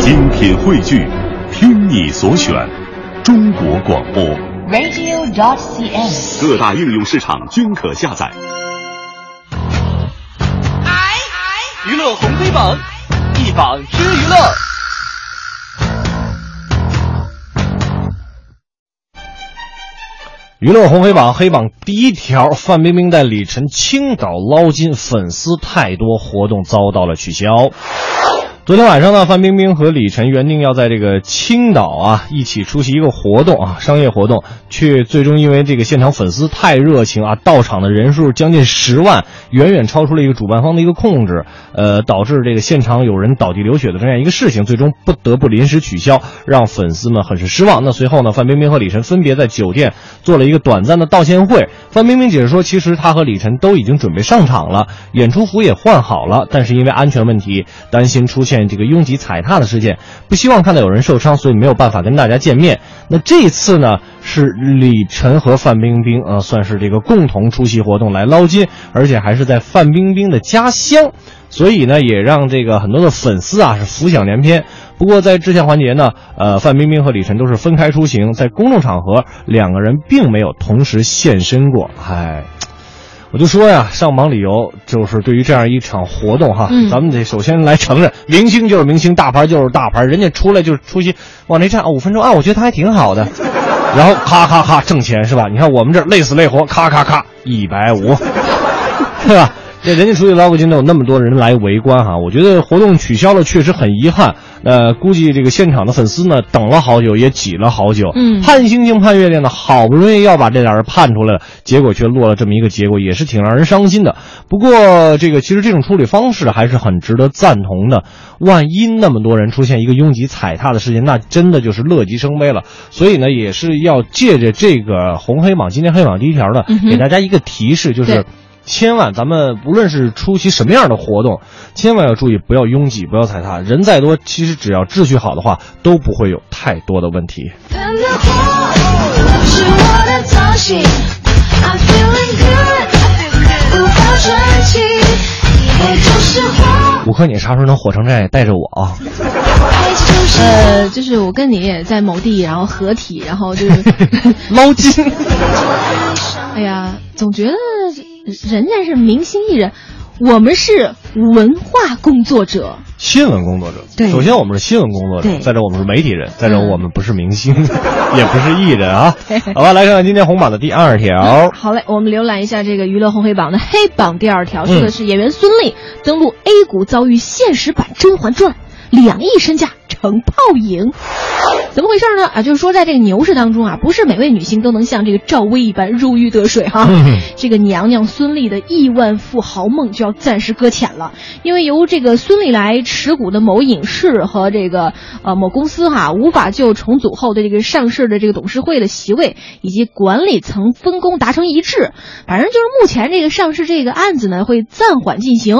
精品汇聚，听你所选，中国广播。radio.cn。各大应用市场均可下载。娱乐红黑榜，一榜之娱乐。娱乐红黑榜黑榜第一条，范冰冰带李晨青岛捞金，粉丝太多，活动遭到了取消。昨天晚上呢，范冰冰和李晨原定要在这个青岛啊一起出席一个活动啊，商业活动，却最终因为这个现场粉丝太热情啊，到场的人数将近十万，远远超出了一个主办方的一个控制，呃，导致这个现场有人倒地流血的这样一个事情，最终不得不临时取消，让粉丝们很是失望。那随后呢，范冰冰和李晨分别在酒店做了一个短暂的道歉会。范冰冰解释说，其实她和李晨都已经准备上场了，演出服也换好了，但是因为安全问题，担心出现这个拥挤踩踏的事件，不希望看到有人受伤，所以没有办法跟大家见面。那这次呢，是李晨和范冰冰啊，算是这个共同出席活动来捞金，而且还是在范冰冰的家乡。所以呢，也让这个很多的粉丝啊是浮想联翩。不过在致歉环节呢，呃，范冰冰和李晨都是分开出行，在公众场合两个人并没有同时现身过。唉，我就说呀，上榜理由就是对于这样一场活动哈，嗯咱们得首先来承认，明星就是明星，大牌就是大牌，人家出来就是出席往那站五分钟啊，我觉得他还挺好的。然后咔咔咔挣钱是吧？你看我们这累死累活，咔咔咔一百五，对吧？这人家出去捞个金都有那么多人来围观哈，我觉得活动取消了确实很遗憾。呃，估计这个现场的粉丝呢等了好久，也挤了好久。嗯盼星星盼月亮呢，好不容易要把这俩人盼出来了，结果却落了这么一个结果，也是挺让人伤心的。不过这个其实这种处理方式还是很值得赞同的。万一那么多人出现一个拥挤踩踏的事件，那真的就是乐极生悲了。所以呢，也是要借着这个红黑榜今天黑榜第一条呢，嗯给大家一个提示，就是对。千万，咱们无论是出席什么样的活动，千万要注意不要拥挤，不要踩踏。人再多，其实只要秩序好的话，都不会有太多的问题。我的造型，I'm feeling good，无法喘气，爱就是花，五科，你啥时候能火成这样？带着我啊！爱就是呃，就是我跟你也在某地，然后合体，然后就是 捞金。哎呀，总觉得人家是明星艺人，我们是文化工作者。新闻工作者，对首先我们是新闻工作者，再者我们是媒体人，再者嗯我们不是明星，也不是艺人啊。好吧，来看看今天红榜的第二条。好嘞，我们浏览一下这个娱乐红黑榜的黑榜第二条，说的嗯是演员孙俪登陆 A 股遭遇现实版《甄嬛传》，两亿身价成泡影。怎么回事呢？啊，就是说在这个牛市当中啊，不是每位女性都能像这个赵薇一般如鱼得水哈。嗯 这个娘娘孙俪的亿万富豪梦就要暂时搁浅了，因为由这个孙俪来持股的某影视和这个呃某公司哈，无法就重组后的这个上市的这个董事会的席位以及管理层分工达成一致。反正就是目前这个上市这个案子呢会暂缓进行。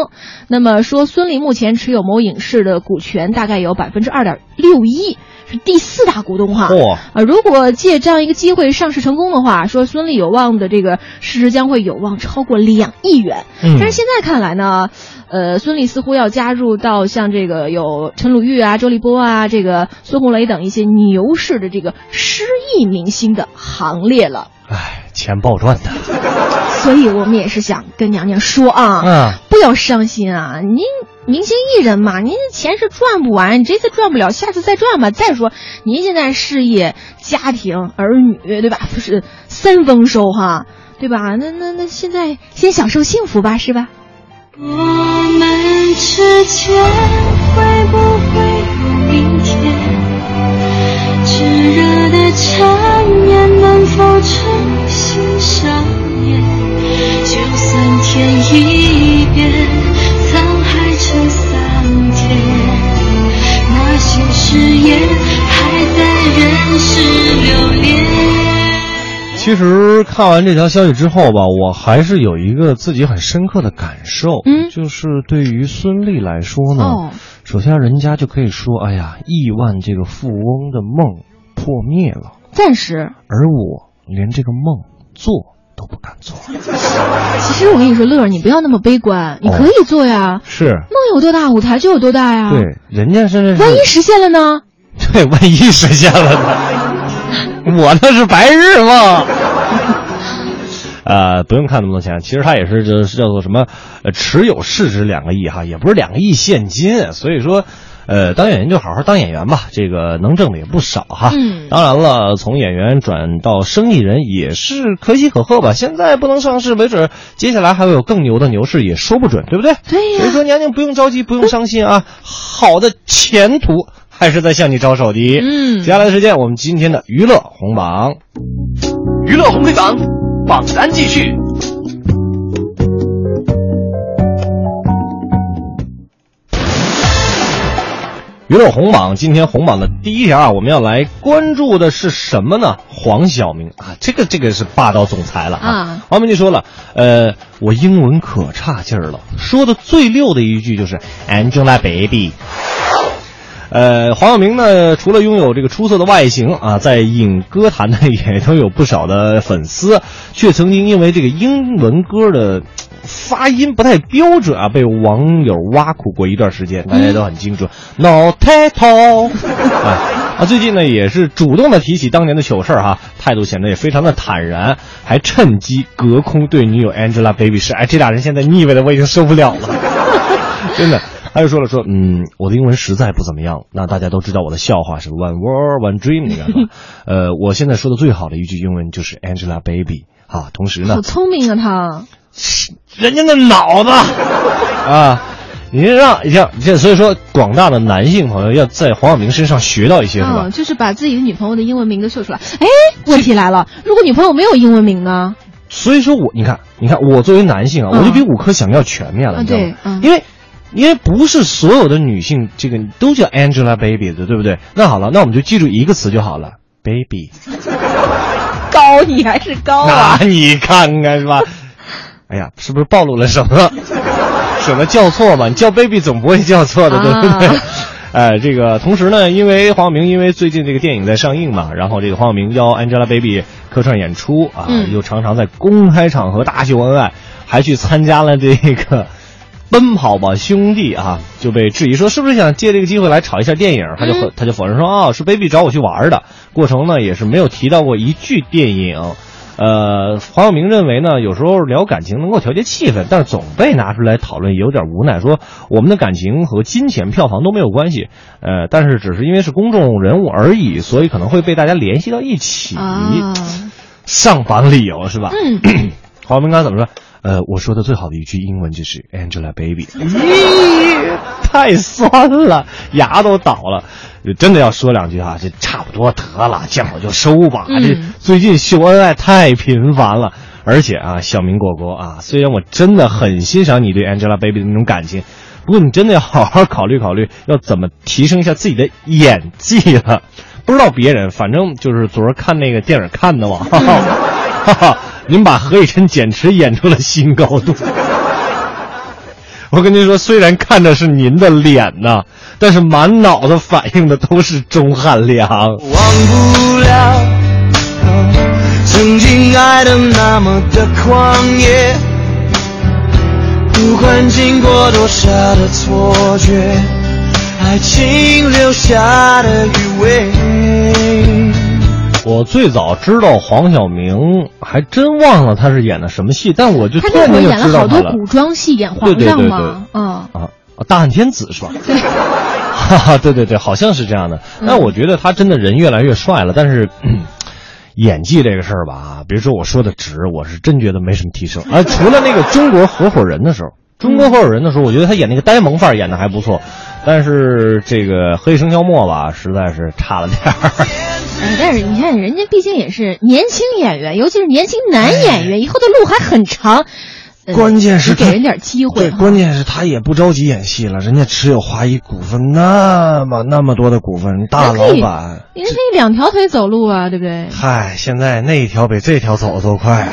那么说孙俪目前持有某影视的股权大概有百分之二点六一。是第四大股东哈，嚯啊，如果借这样一个机会上市成功的话，说孙俪有望的这个市值将会有望超过两亿元。嗯但是现在看来呢，呃，孙俪似乎要加入到像这个有陈鲁豫啊、周立波啊、这个孙红雷等一些牛市的这个失意明星的行列了。唉，钱爆赚的。所以我们也是想跟娘娘说啊，嗯不要伤心啊！您明星艺人嘛，您钱是赚不完，你这次赚不了，下次再赚吧。再说您现在事业、家庭、儿女，对吧？不是三丰收哈，对吧？那那那现在先享受幸福吧，是吧？我们之间其实看完这条消息之后吧，我还是有一个自己很深刻的感受，嗯就是对于孙俪来说呢，哦首先人家就可以说，哎呀，亿万这个富翁的梦破灭了，暂时，而我连这个梦做都不敢做。其实我跟你说，乐儿，你不要那么悲观，你可以做呀。是，梦有多大，舞台就有多大呀。对，人家是万一实现了呢？对，万一实现了呢？我那是白日梦。呃，不用看那么多钱，其实他也是就是叫做什么，呃，持有市值两个亿哈，也不是两个亿现金，所以说，呃，当演员就好好当演员吧，这个能挣的也不少哈。嗯，当然了，从演员转到生意人也是可喜可贺吧。现在不能上市，没准接下来还会有更牛的牛市，也说不准，对不对？对呀。所以说，娘娘不用着急，不用伤心啊，好的前途还是在向你招手的。嗯，接下来的时间，我们今天的娱乐红榜，娱乐红黑榜。榜单继续，娱乐红榜今天红榜的第一条啊，我们要来关注的是什么呢？黄晓明啊，这个这个是霸道总裁了啊。黄明就说了，呃，我英文可差劲儿了，说的最溜的一句就是 Angelababy。呃，黄晓明呢，除了拥有这个出色的外形啊，在影歌坛呢也都有不少的粉丝，却曾经因为这个英文歌的发音不太标准啊，被网友挖苦过一段时间。大家都很清楚，no title 啊。啊，最近呢也是主动的提起当年的糗事儿哈，态度显得也非常的坦然，还趁机隔空对女友 Angelababy 说，哎，这俩人现在腻歪的我已经受不了了，真的。他就说了说，嗯，我的英文实在不怎么样。那大家都知道我的笑话是 one word one dream，你看吧。呃，我现在说的最好的一句英文就是 Angelababy 啊。同时呢，好聪明啊他，人家那脑子啊，你让让这所以说广大的男性朋友要在黄晓明身上学到一些是吧？就是把自己的女朋友的英文名都秀出来。哎，问题来了，如果女朋友没有英文名呢？所以说我你看，你看我作为男性啊，我就比五科想要全面了，你知道吗？因为。因为不是所有的女性这个都叫 Angelababy 的，对不对？那好了，那我们就记住一个词就好了，baby。高，你还是高啊？那你看看是吧？哎呀，是不是暴露了什么？什么叫错嘛？你叫 baby 总不会叫错的，对不对？哎，这个同时呢，因为黄晓明因为最近这个电影在上映嘛，然后这个黄晓明邀 Angelababy 客串演出啊，又常常在公开场合大秀恩爱，还去参加了这个。奔跑吧兄弟啊，就被质疑说是不是想借这个机会来炒一下电影？他就他就否认说啊，是 baby 找我去玩的。过程呢也是没有提到过一句电影。呃，黄晓明认为呢，有时候聊感情能够调节气氛，但是总被拿出来讨论，有点无奈。说我们的感情和金钱、票房都没有关系，呃，但是只是因为是公众人物而已，所以可能会被大家联系到一起。上榜理由是吧？嗯，黄晓明刚才怎么说？呃，我说的最好的一句英文就是 Angelababy，咦，太酸了，牙都倒了。真的要说两句啊，这差不多得了，见好就收吧。这最近秀恩爱太频繁了，而且啊，小明果果啊，虽然我真的很欣赏你对 Angelababy 的那种感情，不过你真的要好好考虑考虑，要怎么提升一下自己的演技了。不知道别人，反正就是昨儿看那个电影看的嘛。哈哈哈。您把何以琛简直演出了新高度。我跟您说，虽然看着是您的脸呐，但是满脑子反映的都是钟汉良。忘不了曾经爱的那么的狂野，不管经过多少的错觉，爱情留下的余味。我最早知道黄晓明，还真忘了他是演的什么戏，但我就突然间就知道他了。好多古装戏演皇上嘛？啊啊！大汉天子是吧？对，哈哈，对对对，好像是这样的。但我觉得他真的人越来越帅了，但是 演技这个事儿吧，别说我说的直，我是真觉得没什么提升。啊，除了那个中国合伙人的时候，中国合伙人的时候，我觉得他演那个呆萌范儿演的还不错。但是这个《何以笙箫默》吧，实在是差了点儿。哎，但是你看，人家毕竟也是年轻演员，尤其是年轻男演员，以后的路还很长。关键是给人点机会。对，关键是他也不着急演戏了，人家持有华谊股份那么那么多的股份，大老板。人可以两条腿走路啊，对不对？嗨，现在那一条比这条走的都快啊。